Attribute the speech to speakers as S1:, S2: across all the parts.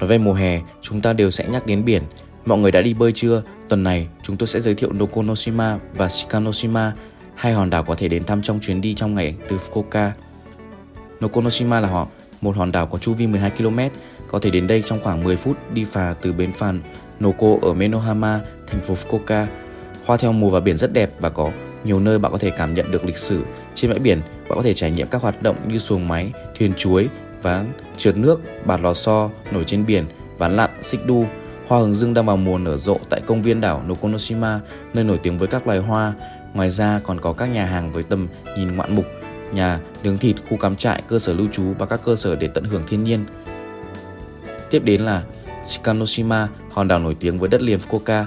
S1: Nói về mùa hè, chúng ta đều sẽ nhắc đến biển. Mọi người đã đi bơi chưa? Tuần này, chúng tôi sẽ giới thiệu Nokonoshima và Shikanoshima, hai hòn đảo có thể đến thăm trong chuyến đi trong ngày từ Fukuoka. Nokonoshima là họ một hòn đảo có chu vi 12 km, có thể đến đây trong khoảng 10 phút đi phà từ bến phà Noko ở Menohama, thành phố Fukuoka. Hoa theo mùa và biển rất đẹp và có nhiều nơi bạn có thể cảm nhận được lịch sử. Trên bãi biển, bạn có thể trải nghiệm các hoạt động như xuồng máy, thuyền chuối, ván trượt nước, bạt lò xo, nổi trên biển, ván lặn, xích đu. Hoa hướng dương đang vào mùa nở rộ tại công viên đảo Nokonoshima, nơi nổi tiếng với các loài hoa. Ngoài ra còn có các nhà hàng với tầm nhìn ngoạn mục, nhà nướng thịt, khu cắm trại, cơ sở lưu trú và các cơ sở để tận hưởng thiên nhiên. Tiếp đến là Shikanoshima, hòn đảo nổi tiếng với đất liền Fukuoka,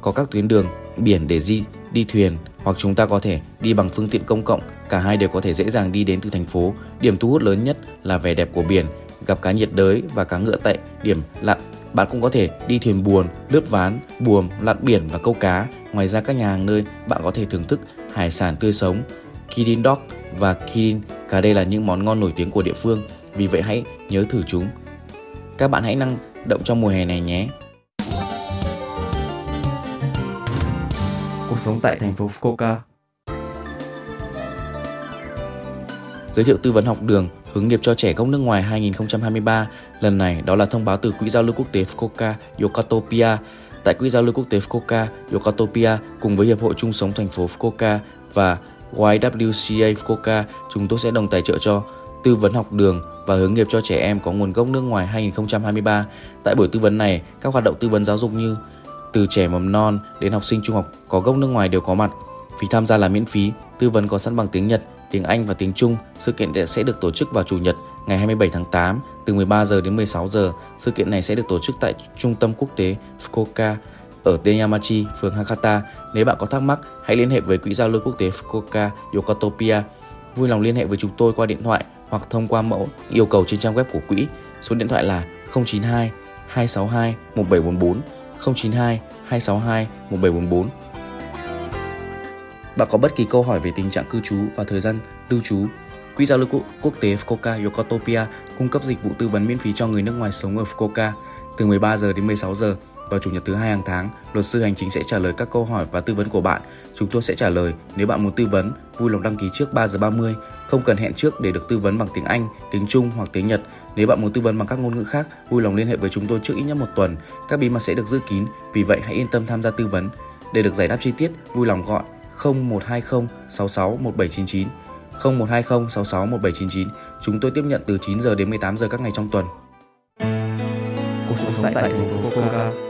S1: có các tuyến đường biển để di đi thuyền hoặc chúng ta có thể đi bằng phương tiện công cộng, cả hai đều có thể dễ dàng đi đến từ thành phố. Điểm thu hút lớn nhất là vẻ đẹp của biển, gặp cá nhiệt đới và cá ngựa tệ, điểm lặn. Bạn cũng có thể đi thuyền buồn, lướt ván, buồm, lặn biển và câu cá. Ngoài ra các nhà hàng nơi bạn có thể thưởng thức hải sản tươi sống, Kirin Dog và Kirin, cả đây là những món ngon nổi tiếng của địa phương, vì vậy hãy nhớ thử chúng. Các bạn hãy năng động trong mùa hè này nhé.
S2: Cuộc sống tại thành phố Fukuoka
S1: Giới thiệu tư vấn học đường hướng nghiệp cho trẻ gốc nước ngoài 2023. Lần này đó là thông báo từ Quỹ giao lưu quốc tế Fukuoka Yokatopia. Tại Quỹ giao lưu quốc tế Fukuoka Yokatopia cùng với Hiệp hội chung sống thành phố Fukuoka và YWCA Fukuoka, chúng tôi sẽ đồng tài trợ cho tư vấn học đường và hướng nghiệp cho trẻ em có nguồn gốc nước ngoài 2023. Tại buổi tư vấn này, các hoạt động tư vấn giáo dục như từ trẻ mầm non đến học sinh trung học có gốc nước ngoài đều có mặt. Phí tham gia là miễn phí, tư vấn có sẵn bằng tiếng Nhật, tiếng Anh và tiếng Trung. Sự kiện sẽ được tổ chức vào chủ nhật ngày 27 tháng 8 từ 13 giờ đến 16 giờ. Sự kiện này sẽ được tổ chức tại Trung tâm Quốc tế Fukuoka ở Teyamachi, phường Hakata. Nếu bạn có thắc mắc, hãy liên hệ với Quỹ giao lưu quốc tế Fukuoka Yokotopia. Vui lòng liên hệ với chúng tôi qua điện thoại hoặc thông qua mẫu yêu cầu trên trang web của quỹ. Số điện thoại là 092 262 1744 092 262 1744. Bạn có bất kỳ câu hỏi về tình trạng cư trú và thời gian lưu trú, Quỹ giao lưu quốc tế Fukuoka Yokotopia cung cấp dịch vụ tư vấn miễn phí cho người nước ngoài sống ở Fukuoka từ 13 giờ đến 16 giờ vào chủ nhật thứ hai hàng tháng. Luật sư hành chính sẽ trả lời các câu hỏi và tư vấn của bạn. Chúng tôi sẽ trả lời nếu bạn muốn tư vấn, vui lòng đăng ký trước 3 giờ 30, không cần hẹn trước để được tư vấn bằng tiếng Anh, tiếng Trung hoặc tiếng Nhật. Nếu bạn muốn tư vấn bằng các ngôn ngữ khác, vui lòng liên hệ với chúng tôi trước ít nhất một tuần. Các bí mật sẽ được giữ kín, vì vậy hãy yên tâm tham gia tư vấn. Để được giải đáp chi tiết, vui lòng gọi 0120 66 1799 0120 66 1799. Chúng tôi tiếp nhận từ 9 giờ đến 18 giờ các ngày trong tuần.
S2: Cuộc sống tại thành phố Fukuoka